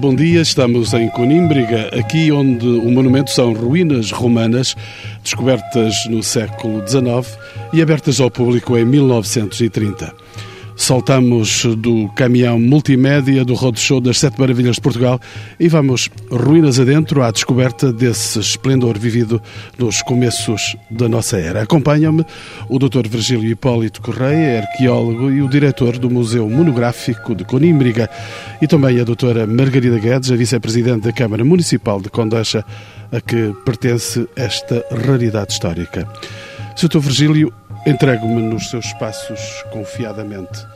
Bom dia, estamos em Conímbriga, aqui onde o monumento são ruínas romanas descobertas no século XIX e abertas ao público em 1930. Saltamos do caminhão multimédia do Roadshow das Sete Maravilhas de Portugal e vamos ruínas adentro à descoberta desse esplendor vivido nos começos da nossa era. Acompanham-me o Dr. Virgílio Hipólito Correia, arqueólogo e o diretor do Museu Monográfico de Conímbriga, e também a doutora Margarida Guedes, a vice-presidente da Câmara Municipal de Condeixa, a que pertence esta raridade histórica. Sr. Virgílio, entrego-me nos seus espaços confiadamente.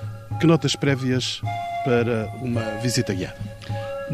Que notas prévias para uma visita guiada?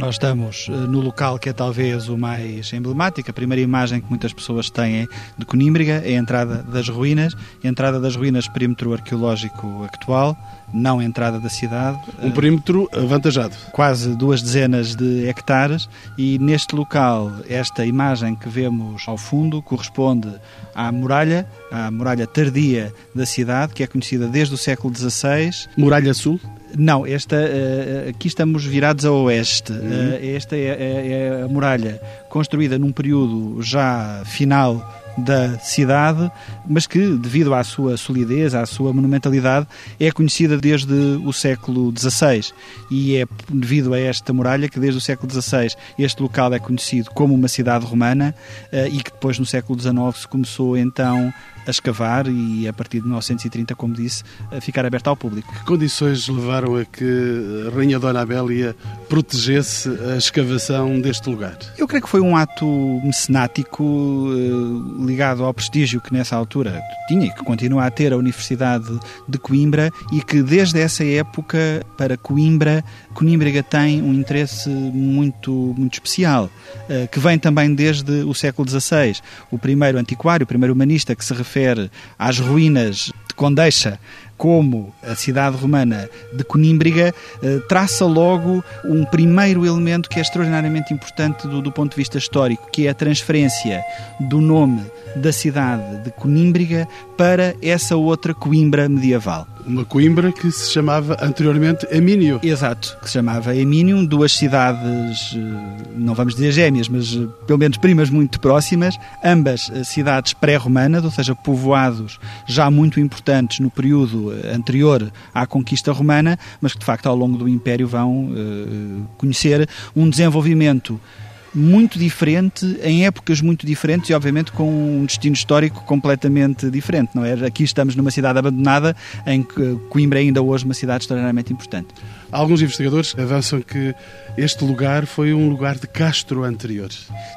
Nós estamos eh, no local que é talvez o mais emblemático. A primeira imagem que muitas pessoas têm de Conímbriga é a entrada das ruínas, a entrada das ruínas perímetro arqueológico actual, não a entrada da cidade. Um eh, perímetro avantajado. Quase duas dezenas de hectares e neste local esta imagem que vemos ao fundo corresponde à muralha, à muralha tardia da cidade, que é conhecida desde o século XVI. Muralha Sul? Não, esta, uh, aqui estamos virados a oeste. Uhum. Uh, esta é, é, é, a muralha construída num período já final da cidade, mas que, devido à sua solidez, à sua monumentalidade, é conhecida desde o século XVI. E é devido a esta muralha que, desde o século XVI, este local é conhecido como uma cidade romana e que depois, no século XIX, se começou então a escavar e a partir de 1930, como disse, a ficar aberta ao público. Que condições levaram a que a Rainha Dona Abélia protegesse a escavação deste lugar? Eu creio que foi um ato mecenático eh, ligado ao prestígio que nessa altura tinha e que continua a ter a Universidade de Coimbra e que desde essa época para Coimbra, Conímbriga tem um interesse muito, muito especial, eh, que vem também desde o século XVI. O primeiro antiquário, o primeiro humanista que se refere às ruínas de Condeixa como a cidade romana de Conímbriga, eh, traça logo um primeiro elemento que é extraordinariamente importante do, do, ponto de vista histórico, que é a transferência do nome da cidade de Conímbriga para essa outra Coimbra medieval. Uma Coimbra que se chamava anteriormente Emínio. Exato, que se chamava Emínio, duas cidades, eh, não vamos dizer gêmeas, mas eh, pelo menos primas muito próximas, ambas cidades pré-romanas, ou seja, povoados já muito importantes no período anterior à conquista romana, mas que de facto ao longo do Império vão uh, conhecer um desenvolvimento muito diferente, em épocas muito diferentes e, obviamente, com um destino histórico completamente diferente. Não é? Aqui estamos numa cidade abandonada, em que Coimbra é ainda hoje uma cidade extraordinariamente importante. Alguns investigadores avançam que este lugar foi um lugar de castro anterior.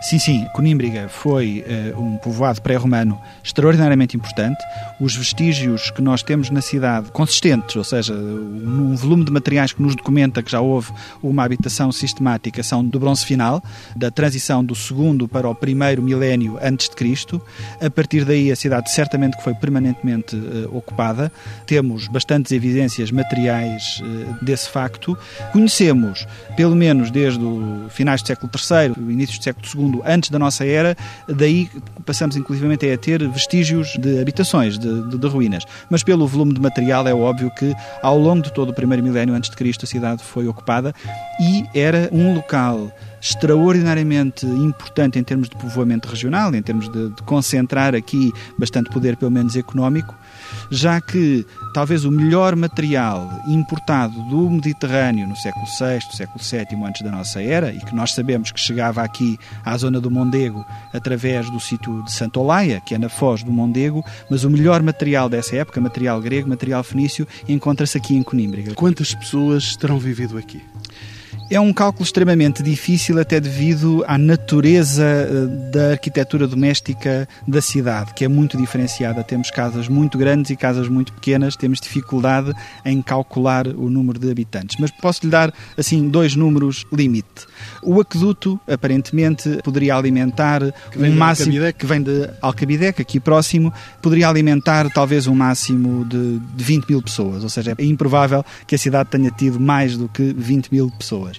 Sim, sim. Conímbriga foi uh, um povoado pré-romano extraordinariamente importante. Os vestígios que nós temos na cidade, consistentes, ou seja, um volume de materiais que nos documenta que já houve uma habitação sistemática, são do bronze final, da transição do segundo para o primeiro milénio antes de Cristo. A partir daí, a cidade certamente que foi permanentemente uh, ocupada. Temos bastantes evidências materiais uh, desse facto facto, conhecemos, pelo menos desde o finais do século III, inícios do século II, antes da nossa era, daí passamos inclusivamente a ter vestígios de habitações, de, de, de ruínas. Mas pelo volume de material é óbvio que ao longo de todo o primeiro milénio antes de Cristo a cidade foi ocupada e era um local extraordinariamente importante em termos de povoamento regional, em termos de, de, concentrar aqui bastante poder, pelo menos económico, já que talvez o melhor material importado do Mediterrâneo no século VI, século VII antes da nossa era, e que nós sabemos que chegava aqui à zona do Mondego através do sítio de Santa Olaia, que é na foz do Mondego, mas o melhor material dessa época, material grego, material fenício, encontra-se aqui em Conímbriga. Quantas pessoas terão vivido aqui? É um cálculo extremamente difícil, até devido à natureza eh, da arquitetura doméstica da cidade, que é muito diferenciada. Temos casas muito grandes e casas muito pequenas, temos dificuldade em calcular o número de habitantes. Mas posso lhe dar, assim, dois números limite. O aqueduto, aparentemente, poderia alimentar um máximo. que vem de Alcabidec, aqui próximo, poderia alimentar talvez um máximo de, de 20 mil pessoas. Ou seja, é improvável que a cidade tenha tido mais do que 20 mil pessoas.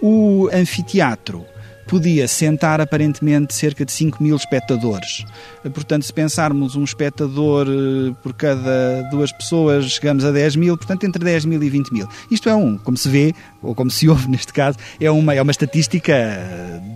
O anfiteatro podia sentar aparentemente cerca de 5 mil espectadores. Portanto, se pensarmos um espectador eh, por cada duas pessoas, chegamos a 10 mil, portanto, entre 10 mil e 20 mil. Isto é um, como se vê, ou como se ouve neste caso, é uma, é uma estatística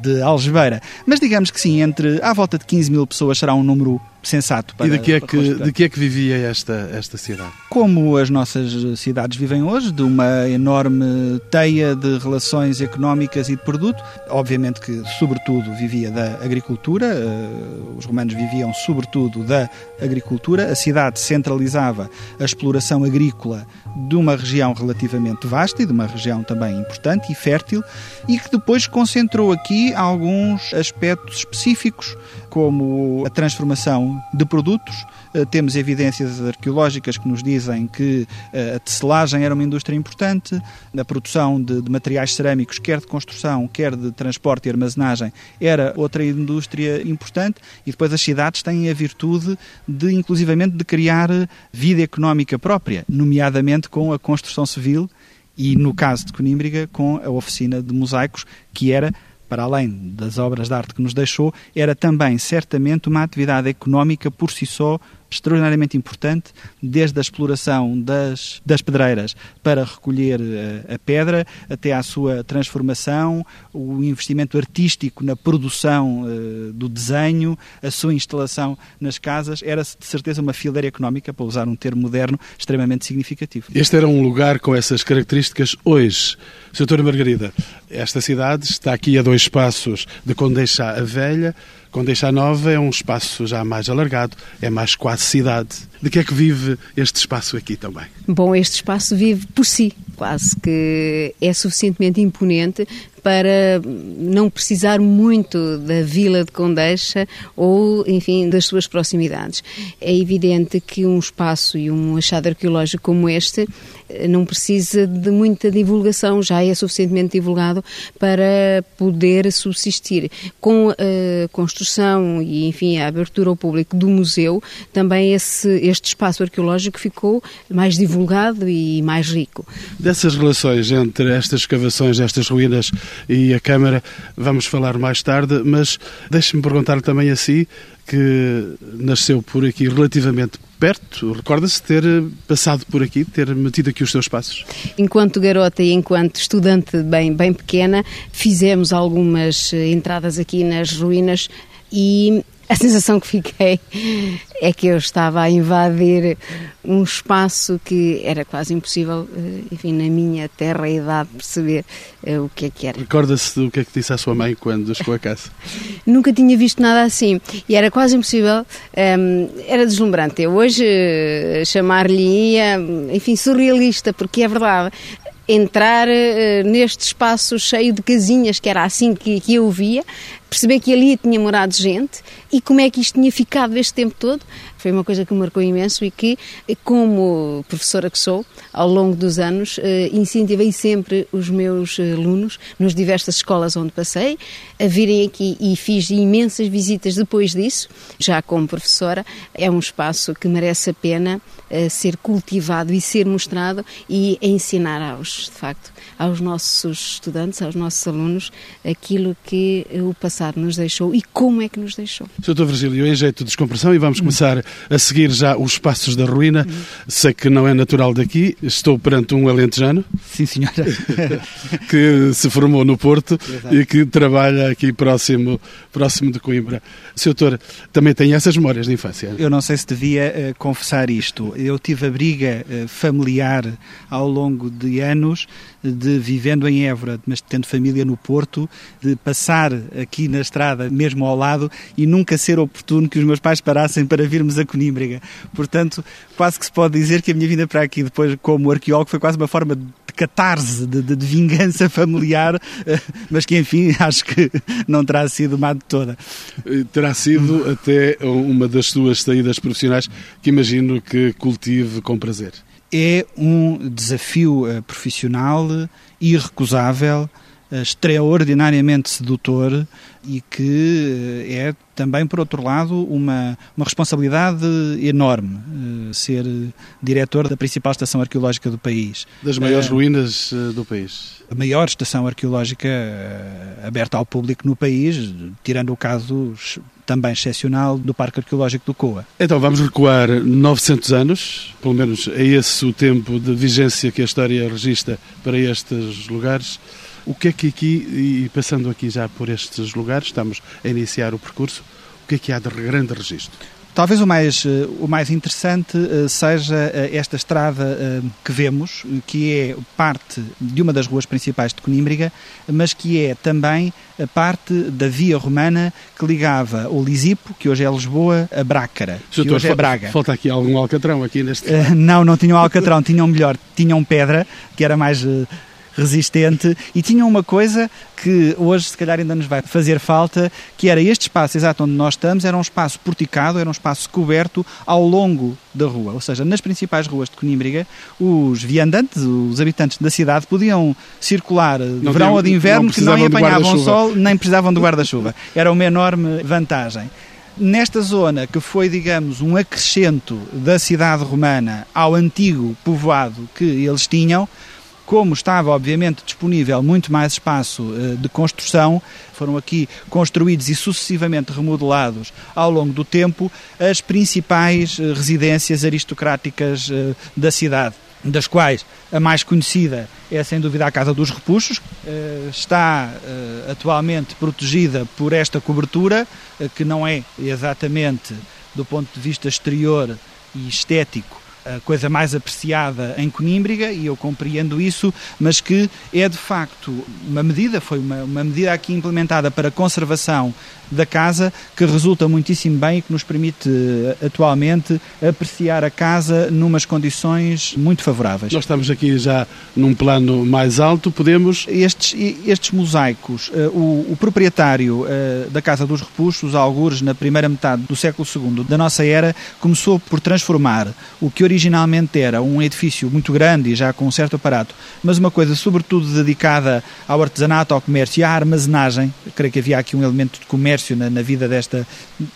de algebeira. Mas digamos que sim, entre à volta de 15 mil pessoas será um número sensato para E de que é que, de que, é que vivia esta, esta cidade? Como as nossas cidades vivem hoje, de uma enorme teia de relações económicas e de produto. Obviamente que, sobretudo, vivia da agricultura, eh, os romanos viviam sobretudo da agricultura, a cidade centralizava a exploração agrícola de uma região relativamente vasta e de uma região também importante e fértil, e que depois concentrou aqui alguns aspectos específicos, como a transformação de produtos. Eh, temos evidências arqueológicas que nos dizem que eh, a tecelagem era uma indústria importante, a produção de, de materiais cerâmicos, quer de construção, quer de transporte e armazenagem, era outra indústria importante, e depois as cidades têm a virtude de, inclusivamente, de criar vida económica própria, nomeadamente com a construção civil e, no caso de Conímbriga, com a oficina de mosaicos, que era para além das obras de arte que nos deixou, era também certamente uma atividade económica por si só extraordinariamente importante, desde a exploração das, das pedreiras para recolher a, eh, a pedra, até à sua transformação, o investimento artístico na produção uh, do desenho, a sua instalação nas casas, era de certeza uma fileira económica, para usar um termo moderno, extremamente significativo. Este era um lugar com essas características hoje. Doutora Margarida, esta cidade está aqui a dois passos de Condeixa a Velha, Condeixa Nova é um espaço já mais alargado, é mais quase cidade. De que é que vive este espaço aqui também? Bom, este espaço vive por si, quase que é suficientemente imponente para não precisar muito da vila de Condeixa ou, enfim, das suas proximidades. É evidente que um espaço e um achado arqueológico como este não precisa de muita divulgação, já é suficientemente divulgado para poder subsistir. Com a construção e, enfim, a abertura ao público do museu, também esse, este espaço arqueológico ficou mais divulgado e mais rico. Dessas relações entre estas escavações, estas ruínas e a Câmara, vamos falar mais tarde, mas deixe-me perguntar também a si, que nasceu por aqui relativamente perto. Recorda-se ter passado por aqui, ter metido aqui os seus passos? Enquanto garota e enquanto estudante bem, bem pequena, fizemos algumas entradas aqui nas ruínas e a sensação que fiquei é que eu estava a invadir um espaço que era quase impossível, eh, enfim, na minha terra e idade, perceber uh, o que é que era. Recorda-se do que é que disse à sua mãe quando chegou a casa? Nunca tinha visto nada assim e era quase impossível, ehm, era deslumbrante. Eu hoje uh, chamar-lhe, enfim, surrealista, porque é verdade entrar uh, neste espaço cheio de casinhas, que era assim que, que eu via, perceber que ali tinha morado gente e como é que isto tinha ficado este tempo todo. Foi uma coisa que me marcou imenso e que, como professora que sou, ao longo dos anos, eh, incentivei sempre os meus alunos, nas diversas escolas onde passei, a virem aqui e fiz imensas visitas depois disso, já como professora. É um espaço que merece a pena eh, ser cultivado e ser mostrado e ensinar aos, de facto, aos nossos estudantes, aos nossos alunos, aquilo que o passado nos deixou e como é que nos deixou. Sr. Virgílio, em jeito de descompressão, e vamos começar a seguir já os passos da ruína. Sei que não é natural daqui, estou perante um alentejano. Sim, senhora. que se formou no Porto Exato. e que trabalha aqui próximo, próximo de Coimbra. Sr. Doutor, também tem essas memórias de infância? Eu não sei se devia uh, confessar isto. Eu tive a briga uh, familiar ao longo de anos de vivendo em Évora, mas tendo família no Porto, de passar aqui na estrada, mesmo ao lado, e nunca ser oportuno que os meus pais parassem para virmos a Conímbriga. Portanto, quase que se pode dizer que a minha vinda para aqui, depois como arqueólogo, foi quase uma forma de catarse, de, de, de vingança familiar, eh, mas que, enfim, acho que não terá sido má de toda. Terá sido até uma das suas saídas profissionais que imagino que cultive com prazer é um desafio uh, profissional irrecusável extraordinariamente sedutor e que é também, por outro lado, uma, uma responsabilidade enorme ser diretor da principal estação arqueológica do país. Das maiores ruínas do país. A maior estação arqueológica aberta ao público no país, tirando o caso também excepcional do Parque Arqueológico do Coa. Então vamos recuar 900 anos, pelo menos é esse o tempo de vigência que a história registra para estes lugares. O que é que aqui, e passando aqui já por estes lugares, estamos a iniciar o percurso, o que é que há de grande registro? Talvez o mais, eh, o mais interessante eh, seja eh, esta estrada que vemos, que é parte de uma das ruas principais de Conímbriga, mas que é também parte da via romana que ligava o Lisipo, que hoje é Lisboa, a Brácara, que hoje é Braga. Falta aqui algum alcatrão aqui neste... Não, não tinham alcatrão, tinham melhor, tinham pedra, que era mais resistente e tinham uma coisa que hoje se calhar ainda nos vai fazer falta, que era este espaço exato onde nós estamos, era um espaço porticado, era um espaço coberto ao longo da rua, ou seja, nas principais ruas de Conímbriga, os viandantes, os habitantes da cidade podiam circular de não verão ou de inverno não que não apanhavam sol, nem precisavam de guarda-chuva. Era uma enorme vantagem. Nesta zona, que foi, digamos, um acrescento da cidade romana ao antigo povoado que eles tinham, como estava, obviamente, disponível muito mais espaço uh, de construção, foram aqui construídos e sucessivamente remodelados ao longo do tempo as principais uh, residências aristocráticas uh, da cidade das quais a mais conhecida é sem dúvida a Casa dos Repuxos, está atualmente protegida por esta cobertura, que não é exatamente do ponto de vista exterior e estético a coisa mais apreciada em Conímbriga e eu compreendo isso, mas que é de facto uma medida, foi uma, uma medida aqui implementada para a conservação da casa que resulta muitíssimo bem e que nos permite eh, atualmente apreciar a casa numas condições muito favoráveis. Nós estamos aqui já num plano mais alto, podemos... Estes, estes mosaicos, eh, o, o proprietário eh, da Casa dos Repuxos, algures na primeira metade do século II da nossa era, começou por transformar o que originalmente era um edifício muito grande e já com um certo aparato, mas uma coisa sobretudo dedicada ao artesanato, ao comércio e à armazenagem, creio que havia aqui um elemento de comércio na, na vida desta,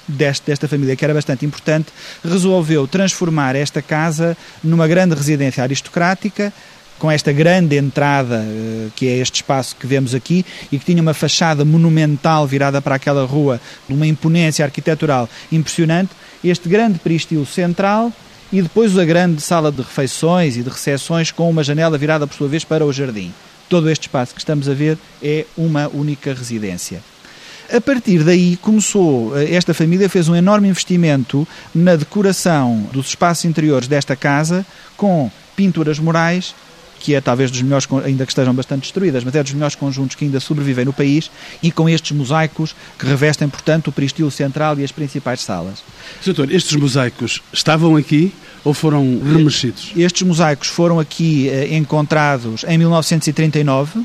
desta, desta família, que era bastante importante, resolveu transformar esta casa numa grande residência aristocrática, com esta grande entrada, eh, que é este espaço que vemos aqui, e que tinha uma fachada monumental virada para aquela rua, uma imponência arquitetural impressionante, este grande peristil central e depois a grande sala de refeições e de recepções com uma janela virada por sua vez para o jardim. Todo este espaço que estamos a ver é uma única residência. A partir daí começou, eh, esta família fez um enorme investimento na decoração dos espaços interiores desta casa com pinturas murais que é talvez dos melhores, ainda que estejam bastante destruídas, mas é dos melhores conjuntos que ainda sobrevivem no país, e com estes mosaicos que revestem, portanto, o peristilo central e as principais salas. Doutor, estes mosaicos estavam aqui ou foram remexidos? Estes mosaicos foram aqui eh, encontrados em 1939,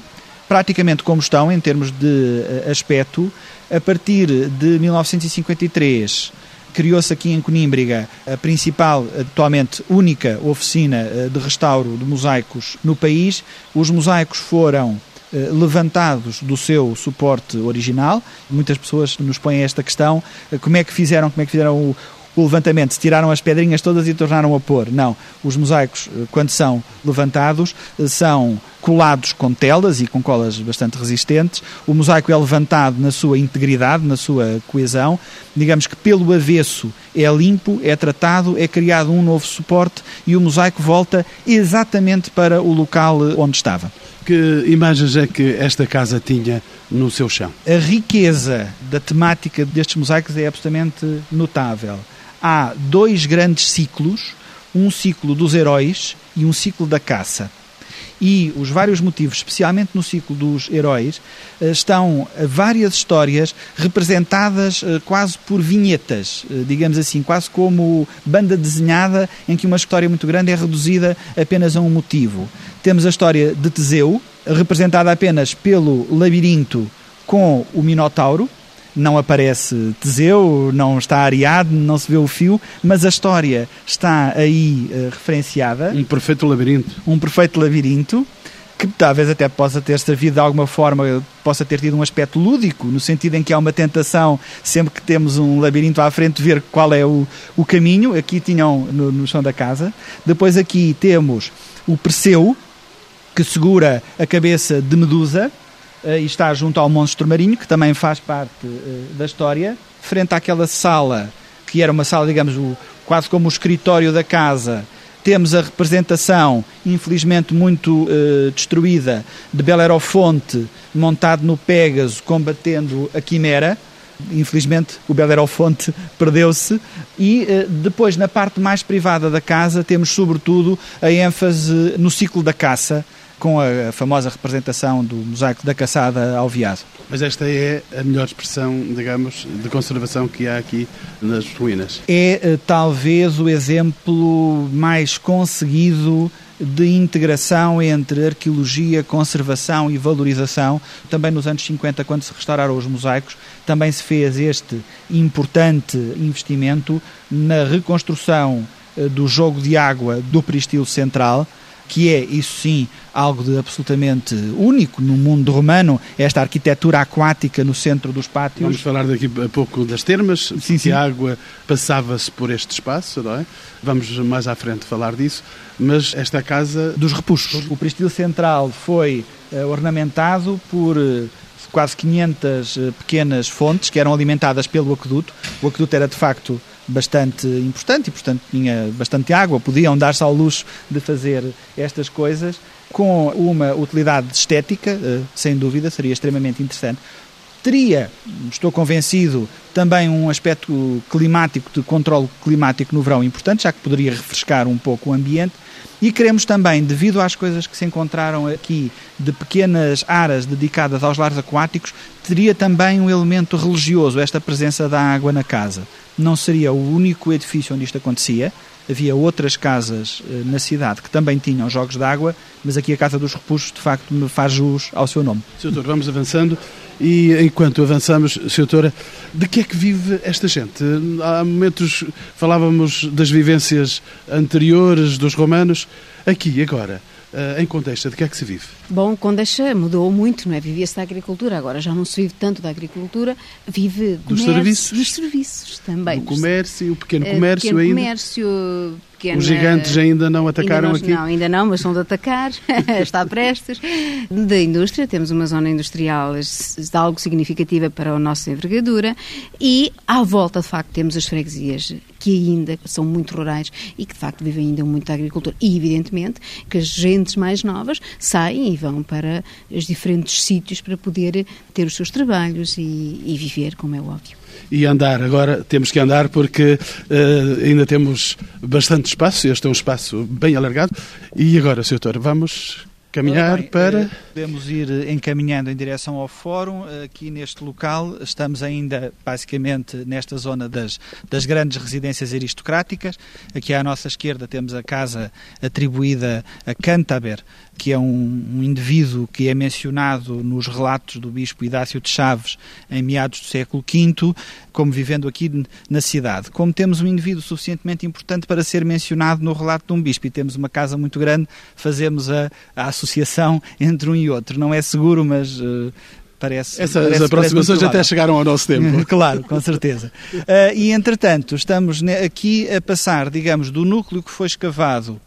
praticamente como estão em termos de eh, aspecto. A partir de 1953 criou-se aqui em Conímbriga a principal, atualmente única oficina eh, de restauro de mosaicos no país. Os mosaicos foram eh, levantados do seu suporte original. Muitas pessoas nos põem esta questão: como é que fizeram, como é que fizeram o, o levantamento, se tiraram as pedrinhas todas e tornaram a pôr. Não. Os mosaicos, eh, quando são levantados, eh, são colados com telas e com colas bastante resistentes. O mosaico é levantado na sua integridade, na sua coesão. Digamos que pelo avesso é limpo, é tratado, é criado um novo suporte e o mosaico volta exatamente para o local eh, onde estava. Que imagens é que esta casa tinha no seu chão? A riqueza da temática destes mosaicos é absolutamente notável há dois grandes ciclos, um ciclo dos heróis e um ciclo da caça. E os vários motivos, especialmente no ciclo dos heróis, eh, estão várias histórias representadas eh, quase por vinhetas, eh, digamos assim, quase como banda desenhada em que uma história muito grande é reduzida apenas a um motivo. Temos a história de Teseu, representada apenas pelo labirinto com o Minotauro, não aparece Teseu, não está Ariadne, não se vê o fio, mas a história está aí uh, referenciada. Um perfeito labirinto. Um perfeito labirinto. que talvez até possa ter servido de alguma forma, possa ter tido um aspecto lúdico, no sentido em que há uma tentação, sempre que temos um labirinto à frente, ver qual é o, o caminho. Aqui tinham no, no chão da casa. Depois aqui temos o Perseu, que segura a cabeça de Medusa e está junto ao monstro marinho, que também faz parte eh, da história. Frente àquela sala, que era uma sala, digamos, quase como o escritório da casa, temos a representação, infelizmente muito uh, destruída, de Belerofonte montado no Pégaso combatendo a Quimera. Infelizmente o Belerofonte perdeu-se. E depois, na parte mais privada da casa, temos sobretudo a ênfase no ciclo da caça, com a famosa representação do mosaico da caçada ao veado. Mas esta é a melhor expressão, digamos, de conservação que há aqui nas ruínas. É eh, talvez o exemplo mais conseguido de integração entre arqueologia, conservação e valorização. Também nos anos 50, quando se restauraram os mosaicos, também se fez este importante investimento na reconstrução eh, do jogo de água do peristilo central, que é, isso sim, algo de absolutamente único no mundo romano, esta arquitetura aquática no centro dos pátios. Vamos falar daqui a pouco das termas, sim, sim. a água passava-se por este espaço, não é? Vamos mais à frente falar disso, mas esta é casa... Dos repuxos. O prestilo central foi uh, ornamentado por... Uh, quase 500 uh, pequenas fontes que eram alimentadas pelo aqueduto. O aqueduto era de facto bastante importante e, portanto, tinha bastante água, podiam dar-se ao luxo de fazer estas coisas com uma utilidade estética, eh, sem dúvida, seria extremamente interessante. Teria, estou convencido, também um aspecto climático, de controle climático no verão importante, já que poderia refrescar um pouco o ambiente. E queremos também, devido às coisas que se encontraram aqui, de pequenas aras dedicadas aos lares aquáticos, teria também um elemento religioso, esta presença da água na casa. Não seria o único edifício onde isto acontecia, havia outras casas eh, na cidade que também tinham jogos de água, mas aqui a Casa dos Repuxos, de facto, me faz jus ao seu nome. Sr. Doutor, vamos avançando e enquanto avançamos, Sr. Doutora, de que é que vive esta gente? Há momentos falávamos das vivências anteriores dos romanos, aqui, agora, em Condeixa, de que é que se vive? Bom, Condeixa mudou muito, não é? Vivia-se da agricultura, agora já não se vive tanto da agricultura, vive dos comércio, serviços. Dos serviços também. Do comércio, o pequeno eh, comércio pequeno ainda. comércio, pequena... Os gigantes ainda não atacaram ainda não, aqui? Não, ainda não, mas são de atacar, está prestes. Da indústria, temos uma zona industrial de algo significativa para a nossa envergadura e à volta, de facto, temos as freguesias que ainda são muito rurais e que, de facto, vivem ainda muito da agricultura. E, evidentemente, que as gentes mais novas saem e vão para os diferentes sítios para poder ter os seus trabalhos e, e viver, como é óbvio e andar. Agora temos que andar porque uh, ainda temos bastante espaço, este é um espaço bem alargado. E agora, Sr. Doutor, vamos caminhar bem, para. Eh, podemos ir encaminhando em direção ao fórum. Aqui neste local estamos ainda basicamente nesta zona das, das grandes residências aristocráticas. Aqui à nossa esquerda temos a casa atribuída a Cantaber, que é um, um, indivíduo que é mencionado nos relatos do bispo Idácio de Chaves em meados do século V, como vivendo aqui na cidade. Como temos um indivíduo suficientemente importante para ser mencionado no relato de um bispo e temos uma casa muito grande, fazemos a, a associação entre um e outro. Não é seguro, mas uh, Parece, Essas parece, aproximações até chegaram ao nosso tempo. claro, com certeza. Uh, e, entretanto, estamos aqui a passar, digamos, do núcleo que foi escavado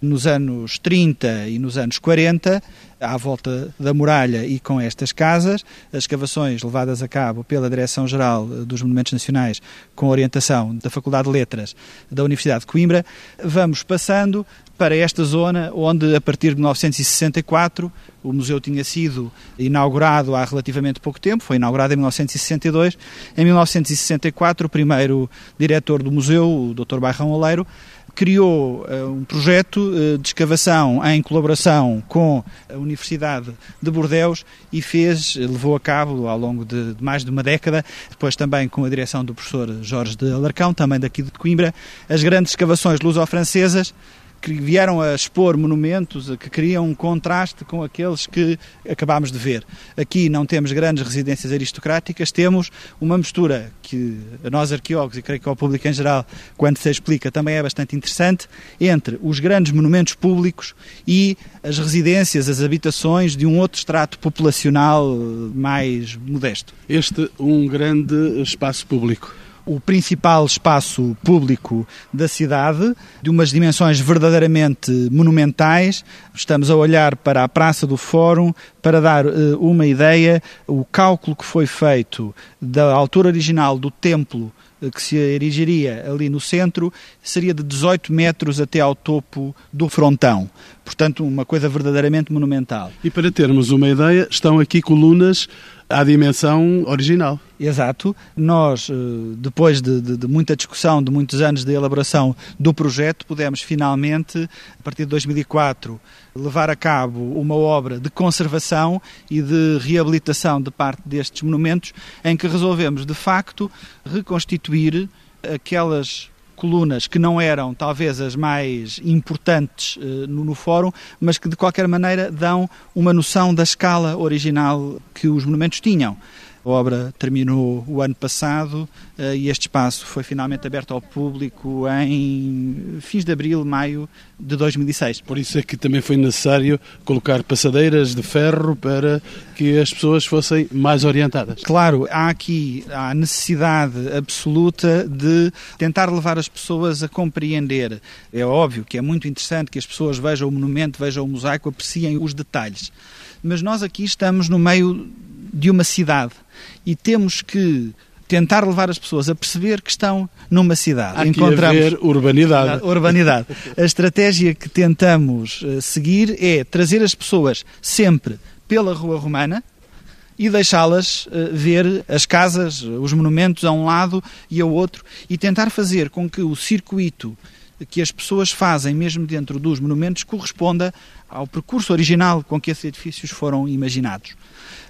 nos anos 30 e nos anos 40, à volta da muralha e com estas casas, as escavações levadas a cabo pela Direção-Geral dos Monumentos Nacionais, com orientação da Faculdade de Letras da Universidade de Coimbra, vamos passando para esta zona onde, a partir de 1964, o museu tinha sido inaugurado há relativamente pouco tempo, foi inaugurado em 1962. Em 1964, o primeiro diretor do museu, o Dr. Bairrão Oleiro, criou uh, um projeto uh, de escavação em colaboração com a Universidade de Bordeus e fez, levou a cabo ao longo de, de, mais de uma década, depois também com a direção do professor Jorge de Alarcão, também daqui de Coimbra, as grandes escavações luso-francesas que vieram a expor monumentos que criam um contraste com aqueles que acabámos de ver. Aqui não temos grandes residências aristocráticas, temos uma mistura que nós arqueólogos e creio que ao público em geral, quando se explica, também é bastante interessante, entre os grandes monumentos públicos e as residências, as habitações de um outro extrato populacional mais modesto. Este um grande espaço público o principal espaço público da cidade, de umas dimensões verdadeiramente monumentais. Estamos a olhar para a Praça do Fórum para dar uh, uma ideia. O cálculo que foi feito da altura original do templo uh, que se erigiria ali no centro seria de 18 metros até ao topo do frontão. Portanto, uma coisa verdadeiramente monumental. E para termos uma ideia, estão aqui colunas à dimensão original. Exato. Nós, eh, depois de, de, de, muita discussão, de muitos anos de elaboração do projeto, pudemos finalmente, a partir de 2004, levar a cabo uma obra de conservação e de reabilitação de parte destes monumentos, em que resolvemos, de facto, reconstituir aquelas colunas que não eram talvez as mais importantes uh, no, no, fórum, mas que de qualquer maneira dão uma noção da escala original que os monumentos tinham. A obra terminou o ano passado uh, e este espaço foi finalmente aberto ao público em fins de abril, maio de 2006. Por isso é que também foi necessário colocar passadeiras de ferro para que as pessoas fossem mais orientadas. Claro, há aqui a necessidade absoluta de tentar levar as pessoas a compreender. É óbvio que é muito interessante que as pessoas vejam o monumento, vejam o mosaico, apreciem os detalhes. Mas nós aqui estamos no meio de uma cidade e temos que tentar levar as pessoas a perceber que estão numa cidade. Há Encontramos haver urbanidade. urbanidade. A estratégia que tentamos eh, seguir é trazer as pessoas sempre pela Rua Romana e deixá-las eh, ver as casas, os monumentos a um lado e ao outro e tentar fazer com que o circuito que as pessoas fazem mesmo dentro dos monumentos corresponda ao percurso original com que esses edifícios foram imaginados.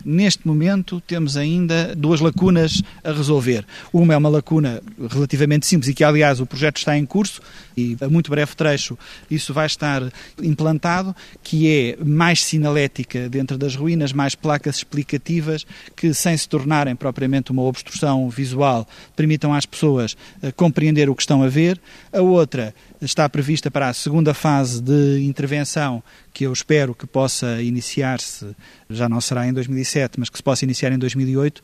Neste momento temos ainda duas lacunas a resolver. Uma é uma lacuna relativamente simples e que, aliás, o projeto está em curso e a muito breve trecho isso vai estar implantado, que é mais sinalética dentro das ruínas, mais placas explicativas que, sem se tornarem propriamente uma obstrução visual, permitam às pessoas eh, compreender o que estão a ver. A outra está prevista para a segunda fase de intervenção, que eu espero que possa iniciar-se, já não será em 2007, mas que se possa iniciar em 2008,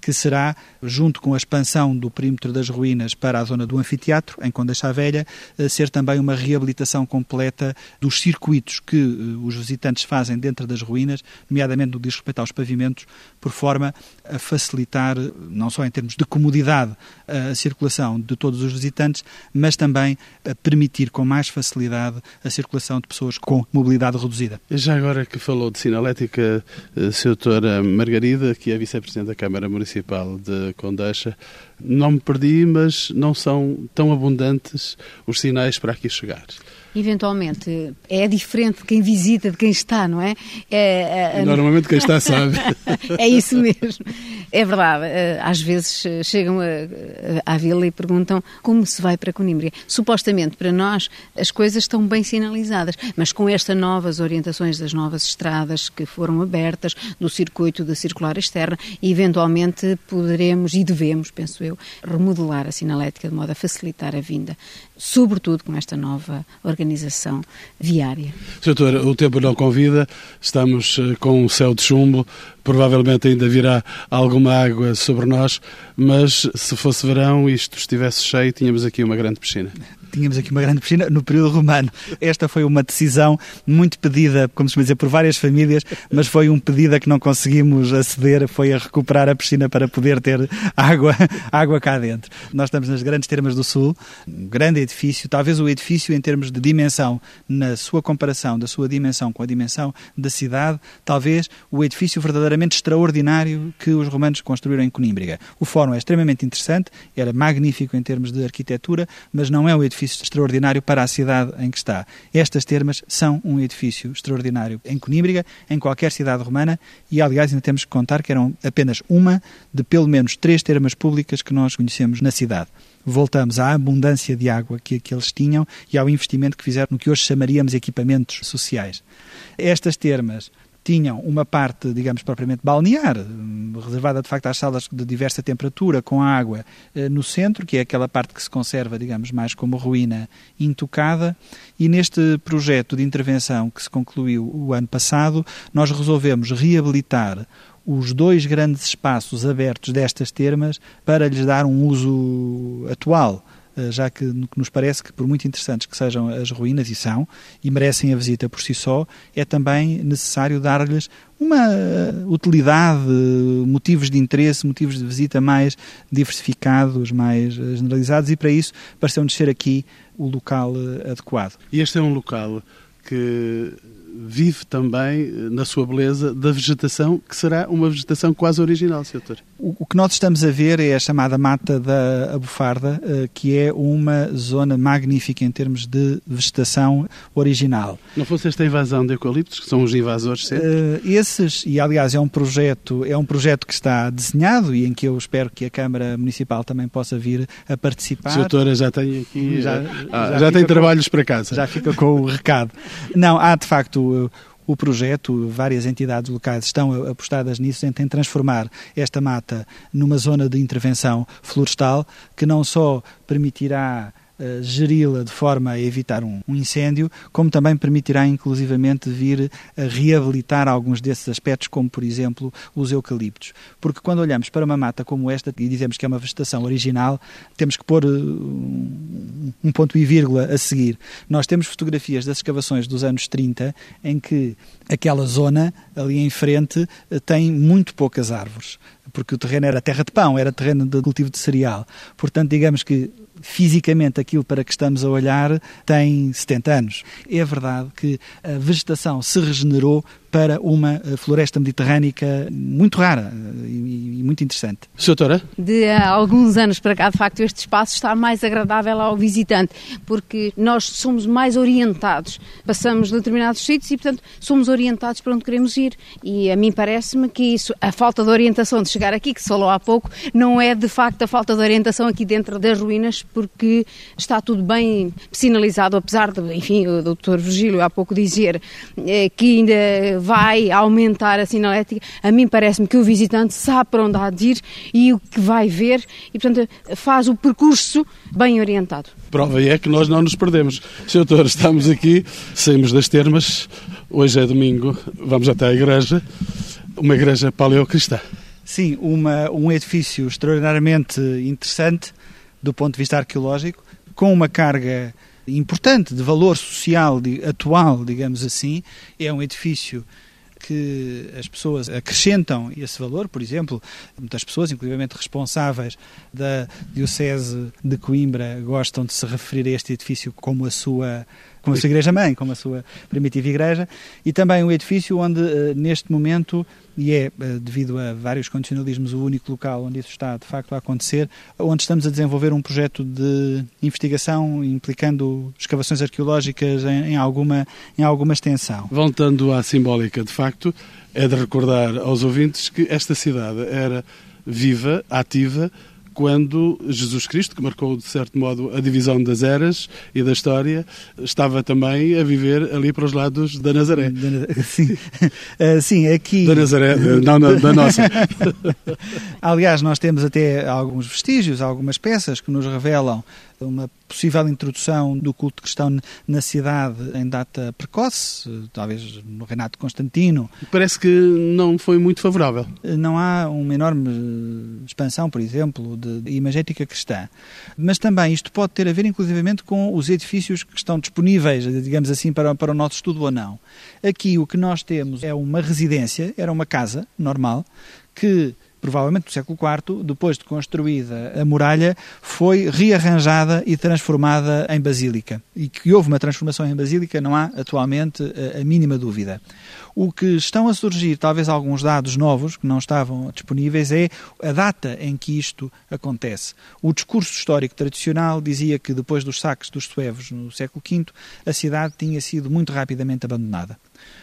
que será, junto com a expansão do perímetro das ruínas para a zona do anfiteatro, em Condeixa Velha, eh, ser também uma reabilitação completa dos circuitos que eh, os visitantes fazem dentro das ruínas, nomeadamente no que diz respeito aos pavimentos, por forma a facilitar, não só em termos de comodidade, a circulação de todos os visitantes, mas também a permitir com mais facilidade a circulação de pessoas com mobilidade reduzida. Já agora que falou de sinalética, eh, Sra. Margarida, que é Vice-Presidente da Câmara Municipal, Municipal de Condeixa, não me perdi, mas não são tão abundantes os sinais para aqui chegar eventualmente é diferente de quem visita, de quem está, não é? é, é Normalmente quem está sabe. é isso mesmo. É verdade. Eh, às vezes eh, chegam à vila e perguntam como se vai para Coimbra. Supostamente para nós as coisas estão bem sinalizadas, mas com estas novas orientações das novas estradas que foram abertas, do circuito da circular externa, eventualmente poderemos e devemos, penso eu, remodelar a sinalética de modo a facilitar a vinda, sobretudo com esta nova organização viária. Doutor, o tempo não convida, estamos eh, com um céu de chumbo, provavelmente ainda virá alguma água sobre nós, mas se fosse verão e isto estivesse cheio, tínhamos aqui uma grande piscina tínhamos aqui uma grande piscina no período romano. Esta foi uma decisão muito pedida, como se dizer, por várias famílias, mas foi um pedido a que não conseguimos aceder, foi a recuperar a piscina para poder ter água, água cá dentro. Nós estamos nas grandes termas do Sul, um grande edifício, talvez o edifício em termos de dimensão, na sua comparação da sua dimensão com a dimensão da cidade, talvez o edifício verdadeiramente extraordinário que os romanos construíram em Conímbriga. O fórum é extremamente interessante, era magnífico em termos de arquitetura, mas não é o edifício edifício extraordinário para a cidade em que está. Estas termas são um edifício extraordinário em Conímbriga, em qualquer cidade romana, e aliás ainda temos que contar que eram apenas uma de pelo menos três termas públicas que nós conhecemos na cidade. voltamos à abundância de água que, que eles tinham e ao investimento que fizeram no que hoje chamaríamos equipamentos sociais. Estas termas tinham uma parte, digamos, propriamente balnear, reservada de facto às salas de diversa temperatura, com água eh, no centro, que é aquela parte que se conserva, digamos, mais como ruína intocada. E neste projeto de intervenção que se concluiu o ano passado, nós resolvemos reabilitar os dois grandes espaços abertos destas termas para lhes dar um uso atual já que nos parece que, por muito interessantes que sejam as ruínas, e são, e merecem a visita por si só, é também necessário dar-lhes uma eh, utilidade, motivos de interesse, motivos de visita mais diversificados, mais eh, generalizados, e para isso pareceu-nos ser aqui o local adequado. E este é um local que vive também, eh, na sua beleza, da vegetação, que será uma vegetação quase original, Sr. Doutor. O, que nós estamos a ver é a chamada Mata da Abufarda, eh, que é uma zona magnífica em termos de vegetação original. Não fosse esta invasão de eucaliptos, que são os invasores sempre? Uh, esses, e aliás é um projeto, é um projeto que está desenhado e em que eu espero que a Câmara Municipal também possa vir a participar. Sra. Doutora, já tem aqui, já, ah, já, já tem trabalhos com, para casa. Já fica com o recado. Não, há de facto o projeto, várias entidades locais estão apostadas nisso, em transformar esta mata numa zona de intervenção florestal que não só permitirá uh, geri-la de forma a evitar um, um, incêndio, como também permitirá inclusivamente vir a reabilitar alguns desses aspectos, como por exemplo os eucaliptos. Porque quando olhamos para uma mata como esta e dizemos que é uma vegetação original, temos que pôr uh, um ponto e vírgula a seguir. Nós temos fotografias das escavações dos anos 30 em que aquela zona ali em frente uh, tem muito poucas árvores porque o terreno era terra de pão, era terreno de cultivo de cereal. Portanto, digamos que fisicamente aquilo para que estamos a olhar tem 70 anos. É verdade que a vegetação se regenerou para uma eh, floresta mediterrânica muito rara eh, e, muito interessante. Doutora? De há alguns anos para cá, de facto, este espaço está mais agradável ao visitante, porque nós somos mais orientados, passamos de determinados sítios e, portanto, somos orientados para onde queremos ir. E a mim parece-me que isso, a falta de orientação de chegar aqui, que se falou há pouco, não é de facto a falta de orientação aqui dentro das ruínas, porque está tudo bem sinalizado, apesar de, enfim, o doutor Virgílio há pouco dizer eh, que ainda vai aumentar a sinalética, a mim parece-me que o visitante sabe para onde há de ir e o que vai ver e, portanto, faz o percurso bem orientado. Prova é que nós não nos perdemos. Sr. Doutor, estamos aqui, saímos das termas, hoje é domingo, vamos até à igreja, uma igreja paleocristã. Sim, uma, um edifício extraordinariamente interessante do ponto de vista arqueológico, com uma carga importante de valor social de, atual, digamos assim. É um edifício que as pessoas acrescentam esse valor, por exemplo, muitas pessoas, inclusive responsáveis da Diocese de Coimbra, gostam de se referir a este edifício como a sua como a sua igreja-mãe, como a sua primitiva igreja, e também um edifício onde, eh, neste momento, e é, eh, devido a vários condicionalismos, o único local onde isso está, de facto, a acontecer, onde estamos a desenvolver um projeto de investigação implicando escavações arqueológicas em, em alguma, em alguma extensão. Voltando à simbólica, de facto, é de recordar aos ouvintes que esta cidade era viva, ativa, quando Jesus Cristo, que marcou de certo modo a divisão das eras e da história, estava também a viver ali para os lados da Nazaré. Sim, uh, sim aqui. Da Nazaré, não da nossa. Aliás, nós temos até alguns vestígios, algumas peças que nos revelam uma possível introdução do culto cristão na cidade em data precoce, talvez no reinado de Constantino. Parece que não foi muito favorável. Não há uma enorme expansão, por exemplo, de imagética cristã. Mas também isto pode ter a ver, inclusivamente, com os edifícios que estão disponíveis, digamos assim, para, para o nosso estudo ou não. Aqui o que nós temos é uma residência, era uma casa normal, que provavelmente do século IV, depois de construída a muralha, foi rearranjada e transformada em basílica. E que houve uma transformação em basílica não há atualmente a mínima dúvida. O que estão a surgir, talvez alguns dados novos que não estavam disponíveis, é a data em que isto acontece. O discurso histórico tradicional dizia que depois dos saques dos suevos no século V, a cidade tinha sido muito rapidamente abandonada.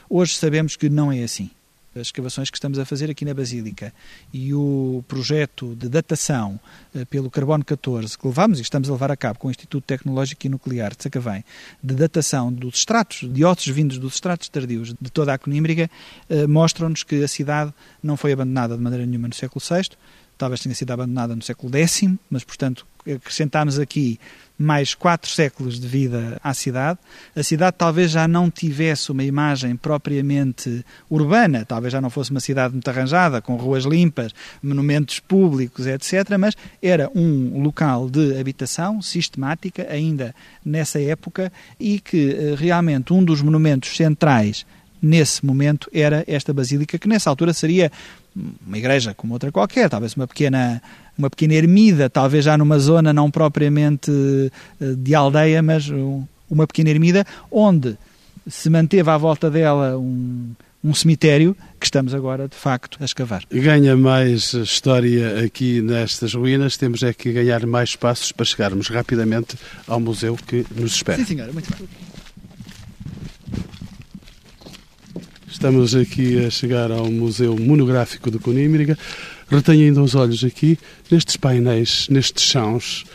Hoje sabemos que não é assim as escavações que estamos a fazer aqui na Basílica. E o projeto de datação eh, pelo carbono 14 que levamos e estamos a levar a cabo com o Instituto Tecnológico e Nuclear de Sacavém, de datação dos estratos, de ossos vindos dos estratos tardios de toda a Conímbriga, eh, mostram-nos que a cidade não foi abandonada de maneira nenhuma no século VI, talvez tenha sido abandonada no século X, mas, portanto, acrescentámos aqui mais quatro séculos de vida à cidade. A cidade talvez já não tivesse uma imagem propriamente urbana, talvez já não fosse uma cidade muito arranjada, com ruas limpas, monumentos públicos, etc., mas era um local de habitação sistemática, ainda nessa época, e que eh, realmente um dos monumentos centrais nesse momento era esta basílica, que nessa altura seria uma igreja como outra qualquer, talvez uma pequena uma pequena ermida, talvez já numa zona não propriamente eh, de aldeia, mas uma pequena ermida, onde se manteve à volta dela um, um cemitério que estamos agora, de facto, a escavar. Ganha mais história aqui nestas ruínas, temos é que ganhar mais passos para chegarmos rapidamente ao museu que nos espera. Sim, senhora. Muito Estamos aqui a chegar ao Museu Monográfico de Conímbriga. Retenha ainda os olhos aqui nestes painéis, nestes chãos,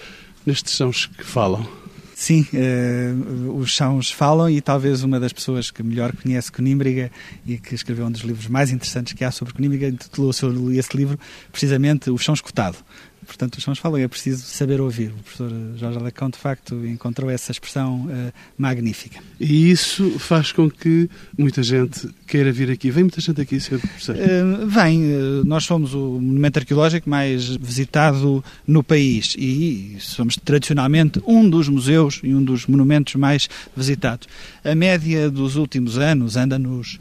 nestes chãos que falam. Sim, uh, os chãos falam e talvez uma das pessoas que melhor conhece Conímbriga e que escreveu um dos livros mais interessantes que há sobre Conímbriga intitulou esse livro precisamente O Chão Escutado portanto, os sons falam e é preciso saber ouvir. O professor Jorge Alacão, de facto, encontrou essa expressão uh, magnífica. E isso faz com que muita gente queira vir aqui. Vem muita gente aqui, Sr. Professor? Uh, vem. Uh, nós somos o monumento arqueológico mais visitado no país e somos tradicionalmente um dos museus e um dos monumentos mais visitados. A média dos últimos anos anda nos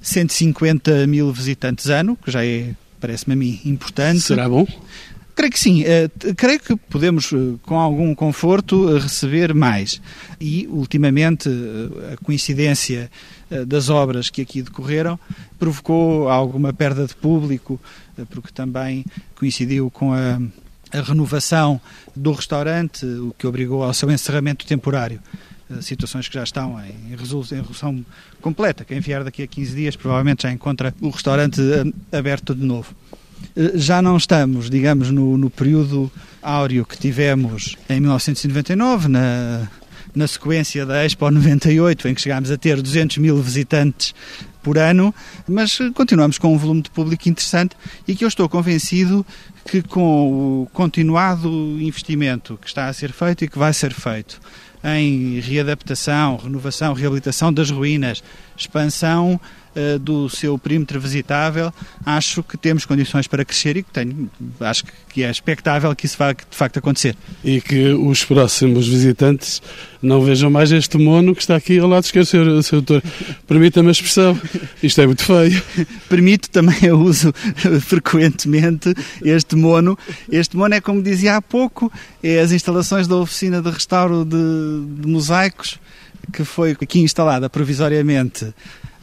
150 mil visitantes ano, que já é parece-me a mim importante. Será bom? Creio que sim. Uh, creio que podemos, uh, com algum conforto, uh, receber mais. E, ultimamente, a coincidência das obras que aqui decorreram provocou alguma perda de público, porque também coincidiu com a, a renovação do restaurante, o que obrigou ao seu encerramento temporário situações que já estão em resolução completa. Quem vier daqui a 15 dias provavelmente já encontra o restaurante aberto de novo. Eh, já não estamos, digamos, no, no período áureo que tivemos em 1999, na, na sequência da Expo 98, em que chegámos a ter 200 mil visitantes por ano, mas continuamos com um volume de público interessante e que eu estou convencido que com o continuado investimento que está a ser feito e que vai ser feito em readaptação, renovação, reabilitação das ruínas, expansão uh, do seu perímetro visitável, acho que temos condições para crescer e que tenho, acho que é expectável que isso vá de facto acontecer. E que os próximos visitantes não vejam mais este mono que está aqui ao lado esquerdo, Sr. Sr. Doutor. Permita-me a expressão, isto é muito feio. Permito também, eu uso frequentemente este mono. Este mono é, como dizia há pouco, é as instalações da oficina de restauro de, de mosaicos que foi aqui instalada provisoriamente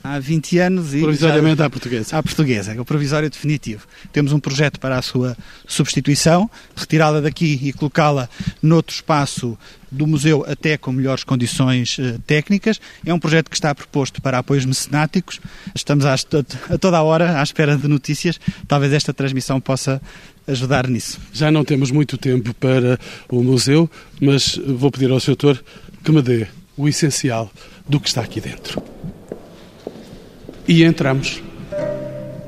há 20 anos. E Provisoriamente já, à portuguesa. À portuguesa, é o provisório definitivo. Temos um projeto para a sua substituição, retirá-la daqui e colocá-la noutro espaço do museu até com melhores condições uh, técnicas. É um projeto que está proposto para apoios mecenáticos. Estamos a, a toda a hora à espera de notícias. Talvez esta transmissão possa ajudar nisso. Já não temos muito tempo para o museu, mas vou pedir ao Sr. Doutor que me dê o essencial do que está aqui dentro. E entramos.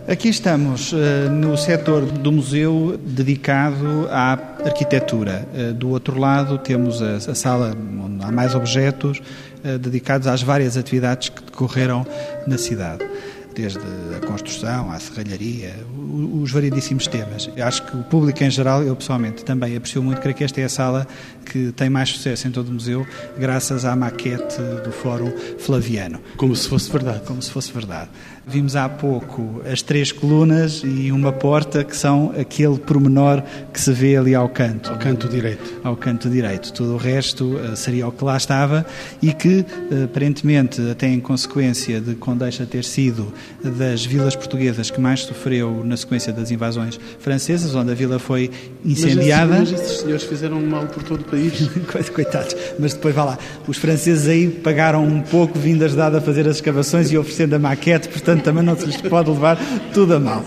Aqui estamos uh, no setor do museu dedicado à arquitetura. Uh, do outro lado temos a, sala onde há mais objetos uh, dedicados às várias atividades que decorreram na cidade desde a construção à serralharia, os variedíssimos temas. Eu acho que o público em geral, eu pessoalmente também aprecio muito, creio que esta é a sala que tem mais sucesso em todo o museu, graças à maquete do Fórum Flaviano. Como se fosse verdade. Como se fosse verdade. Vimos há pouco as três colunas e uma porta que são aquele pormenor que se vê ali ao canto. Ao canto direito. Ao canto direito. Tudo o resto uh, seria o que lá estava e que, uh, aparentemente, até em consequência de Condeixa ter sido das vilas portuguesas que mais sofreu na sequência das invasões francesas, onde a vila foi incendiada. Mas, mas esses senhores fizeram mal por todo o país. Coitados, mas depois vá lá. Os franceses aí pagaram um pouco vindo ajudado a fazer as escavações e oferecendo a maquete, portanto também não se pode levar tudo a mal.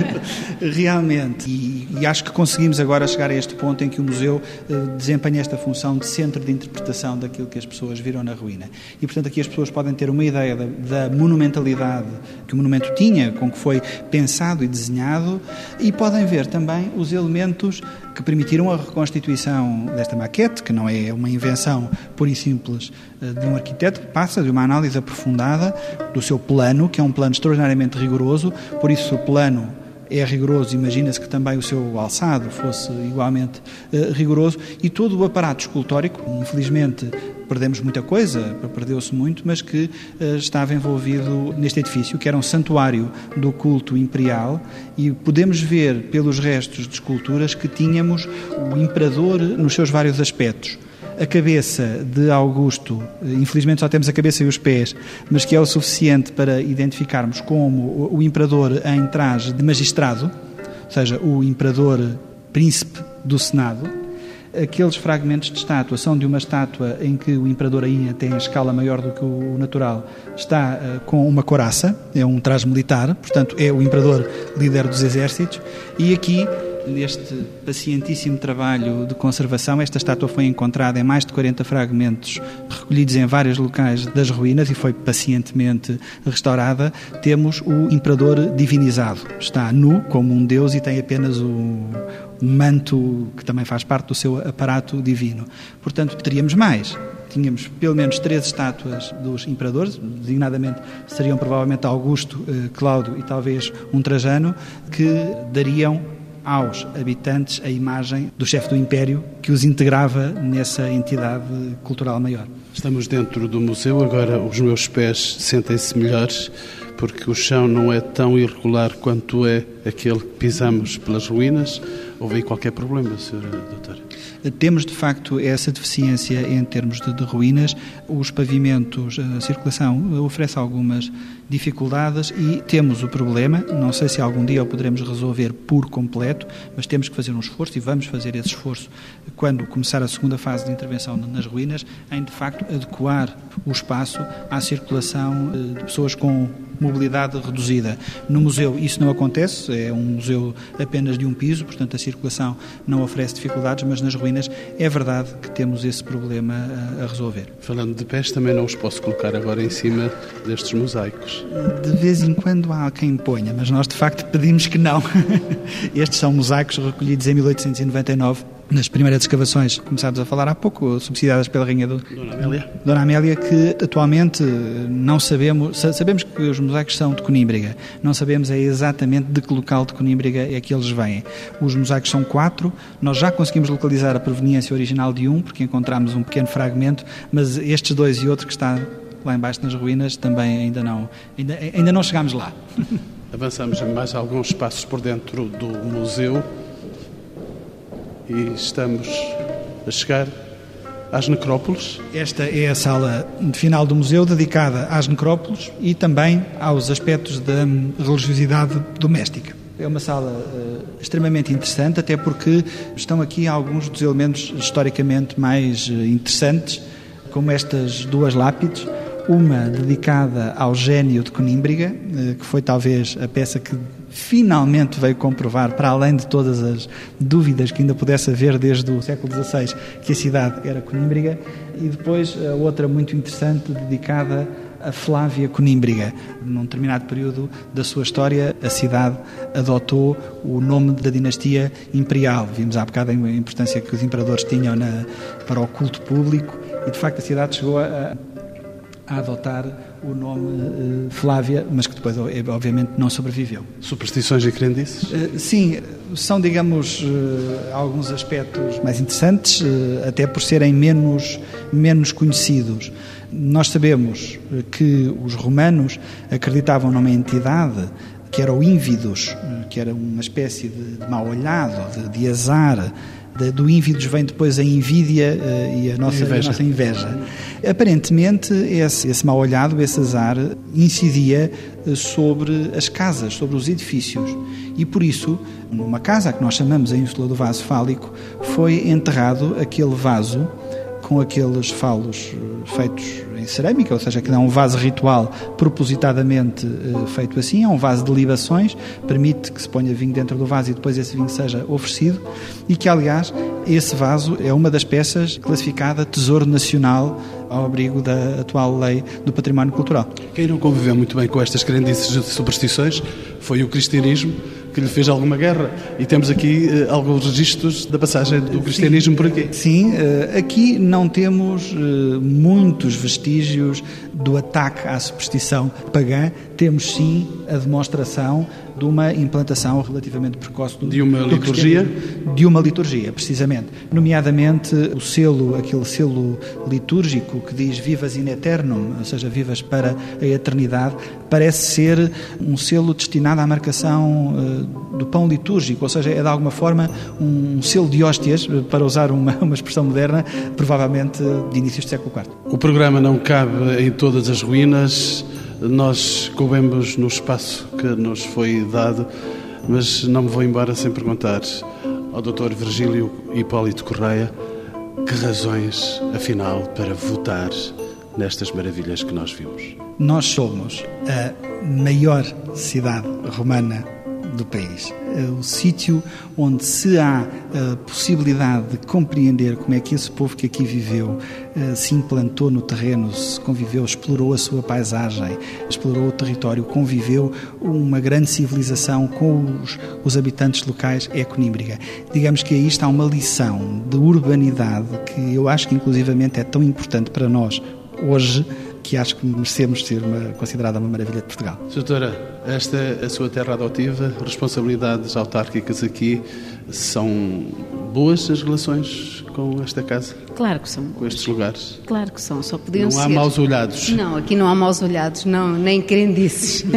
Realmente. E, e, acho que conseguimos agora chegar a este ponto em que o museu eh, desempenha esta função de centro de interpretação daquilo que as pessoas viram na ruína. E portanto aqui as pessoas podem ter uma ideia da, da monumentalidade que o monumento tinha, com que foi pensado e desenhado, e podem ver também os elementos que permitiram a reconstituição desta maquete, que não é uma invenção pura e simples eh, de um arquiteto, passa de uma análise aprofundada do seu plano, que é um plano extraordinariamente rigoroso, por isso o plano é rigoroso, imagina-se que também o seu alçado fosse igualmente uh, rigoroso, e todo o aparato escultórico, infelizmente perdemos muita coisa, perdeu-se muito, mas que uh, estava envolvido neste edifício, que era um santuário do culto imperial, e podemos ver pelos restos de esculturas que tínhamos o imperador nos seus vários aspectos a cabeça de Augusto, infelizmente só temos a cabeça e os pés, mas que é o suficiente para identificarmos como o imperador em traje de magistrado, ou seja, o imperador príncipe do Senado. Aqueles fragmentos de estátua são de uma estátua em que o imperador ainda tem a escala maior do que o natural, está uh, com uma coraça, é um traje militar, portanto é o imperador líder dos exércitos, e aqui neste pacientíssimo trabalho de conservação, esta estátua foi encontrada em mais de 40 fragmentos recolhidos em vários locais das ruínas e foi pacientemente restaurada. Temos o imperador divinizado. Está nu como um deus e tem apenas o, um manto que também faz parte do seu aparato divino. Portanto, teríamos mais tínhamos pelo menos três estátuas dos imperadores, designadamente seriam provavelmente Augusto, eh, Cláudio e talvez um Trajano, que dariam aos habitantes a imagem do chefe do Império que os integrava nessa entidade cultural maior. Estamos dentro do museu, agora os meus pés sentem-se melhores porque o chão não é tão irregular quanto é aquele que pisamos pelas ruínas. Houve qualquer problema, Sra. Doutora? Temos, de facto, essa deficiência em termos de, de, ruínas. Os pavimentos, a circulação oferece algumas dificuldades e temos o problema, não sei se algum dia o poderemos resolver por completo, mas temos que fazer um esforço e vamos fazer esse esforço quando começar a segunda fase de intervenção nas ruínas, em, de facto, adequar o espaço à circulação eh, de pessoas com mobilidade reduzida. No museu isso não acontece, é um museu apenas de um piso, portanto a circulação não oferece dificuldades, mas nas ruínas é verdade que temos esse problema a, a resolver. Falando de pés, também não os posso colocar agora em cima destes mosaicos. De vez em quando há quem ponha, mas nós de facto pedimos que não. Estes são mosaicos recolhidos em 1899 nas primeiras escavações, começámos a falar há pouco, subsidiadas pela Rainha do, Dona Amélia. Dona Amélia, que atualmente não sabemos, sabemos que os mosaicos são de Conímbriga, não sabemos é exatamente de que local de Conímbriga é que eles vêm. Os mosaicos são quatro, nós já conseguimos localizar a proveniência original de um, porque encontramos um pequeno fragmento, mas estes dois e outro que está lá embaixo nas ruínas também ainda não, ainda, ainda não chegámos lá. Avançamos mais alguns passos por dentro do museu e estamos a chegar às necrópolis. Esta é a sala final do museu dedicada às necrópolis e também aos aspectos da religiosidade doméstica. É uma sala uh, extremamente interessante, até porque estão aqui alguns dos elementos historicamente mais uh, interessantes, como estas duas lápides, uma dedicada ao gênio de Conímbriga, uh, que foi talvez a peça que finalmente veio comprovar, para além de todas as dúvidas que ainda pudesse haver desde o século XVI, que a cidade era Conímbriga, e depois a outra muito interessante dedicada a Flávia Conímbriga. Num determinado período da sua história, a cidade adotou o nome da dinastia imperial. Vimos há bocado a importância que os imperadores tinham na, para o culto público e, de facto, a cidade chegou a, a adotar o nome uh, Flávia, mas que depois, obviamente, não sobreviveu. Superstições e crendices? Uh, sim, são, digamos, alguns aspectos mais interessantes, até por serem menos, menos conhecidos. Nós sabemos que os romanos acreditavam numa entidade que era o Ínvidos, que era uma espécie de, de mal olhado, de, de azar, do ínvidos vem depois a invídia uh, e a nossa, inveja. A nossa inveja. Aparentemente, esse, esse mal olhado, esse azar, incidia uh, sobre as casas, sobre os edifícios. E por isso, numa casa que nós chamamos a Ínsula do Vaso Fálico, foi enterrado aquele vaso com aqueles falos eh, feitos em cerâmica, ou seja, que dá um vaso ritual propositadamente uh, feito assim, é um vaso de libações, permite que se ponha vinho dentro do vaso e depois esse vinho seja oferecido, e que, aliás, esse vaso é uma das peças classificada Tesouro Nacional ao abrigo da atual lei do património cultural. Quem não conviveu muito bem com estas crendices de superstições foi o cristianismo, que lhe fez alguma guerra. E temos aqui uh, alguns registros da passagem do cristianismo sim, por aqui. Sim, uh, aqui não temos uh, muitos vestígios do ataque à superstição pagã, temos sim a demonstração de uma implantação relativamente precoce do, de uma do liturgia? de uma liturgia precisamente. Nomeadamente o selo aquele selo litúrgico que diz vivas in eternum ou seja vivas para a eternidade parece ser um selo destinado à marcação do pão litúrgico ou seja é de alguma forma um selo de hóstias para usar uma, uma expressão moderna provavelmente de inícios do século IV o programa não cabe em todas as ruínas nós coubemos no espaço que nos foi dado, mas não me vou embora sem perguntar ao Dr. Virgílio Hipólito Correia que razões, afinal, para votar nestas maravilhas que nós vimos. Nós somos a maior cidade romana do país. Eh, o sítio onde se há a possibilidade de compreender como é que esse povo que aqui viveu eh, se implantou no terreno, se conviveu, explorou a sua paisagem, explorou o território, conviveu uma grande civilização com os, os habitantes locais, é Conímbriga. Digamos que aí está uma lição de urbanidade que eu acho que inclusivamente é tão importante para nós hoje que acho que merecemos ser uma, considerada uma maravilha de Portugal. Doutora, esta é a sua terra adotiva, responsabilidades autárquicas aqui, são boas as relações com esta casa? Claro que são. Com estes lugares? Claro que são, só podiam não ser. Não há maus olhados? Não, aqui não há maus olhados, não, nem crendices.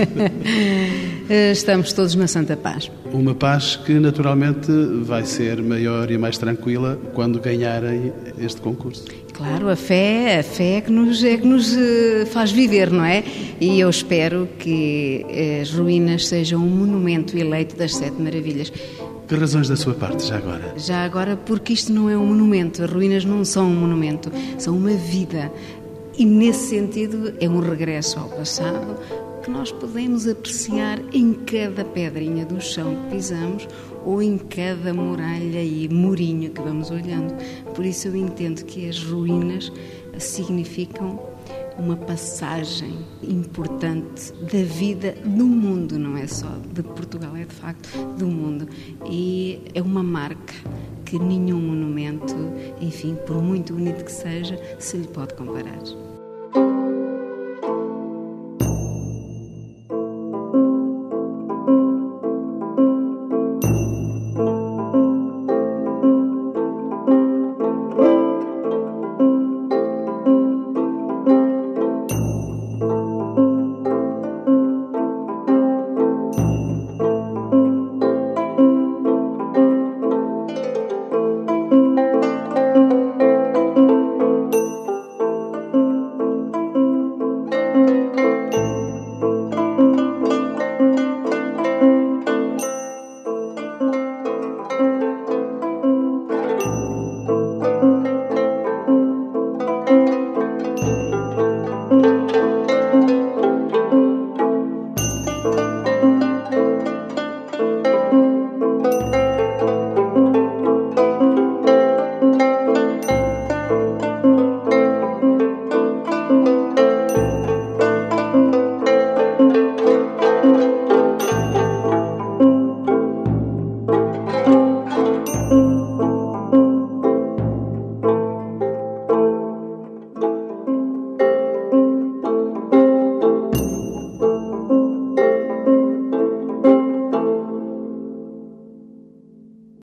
Estamos todos na Santa Paz. Uma paz que naturalmente vai ser maior e mais tranquila quando ganharem este concurso. Claro, a fé, a fé é que nos, é que nos eh, faz viver, não é? E eu espero que eh, as ruínas sejam um monumento eleito das Sete Maravilhas. Que razões da sua parte, já agora? Já agora, porque isto não é um monumento, as ruínas não são um monumento, são uma vida. E nesse sentido é um regresso ao passado que nós podemos apreciar em cada pedrinha do chão que pisamos ou em cada muralha e murinho que vamos olhando. Por isso eu entendo que as ruínas significam uma passagem importante da vida do mundo, não é só de Portugal, é de facto do mundo. E é uma marca que nenhum monumento, enfim, por muito bonito que seja, se lhe pode comparar.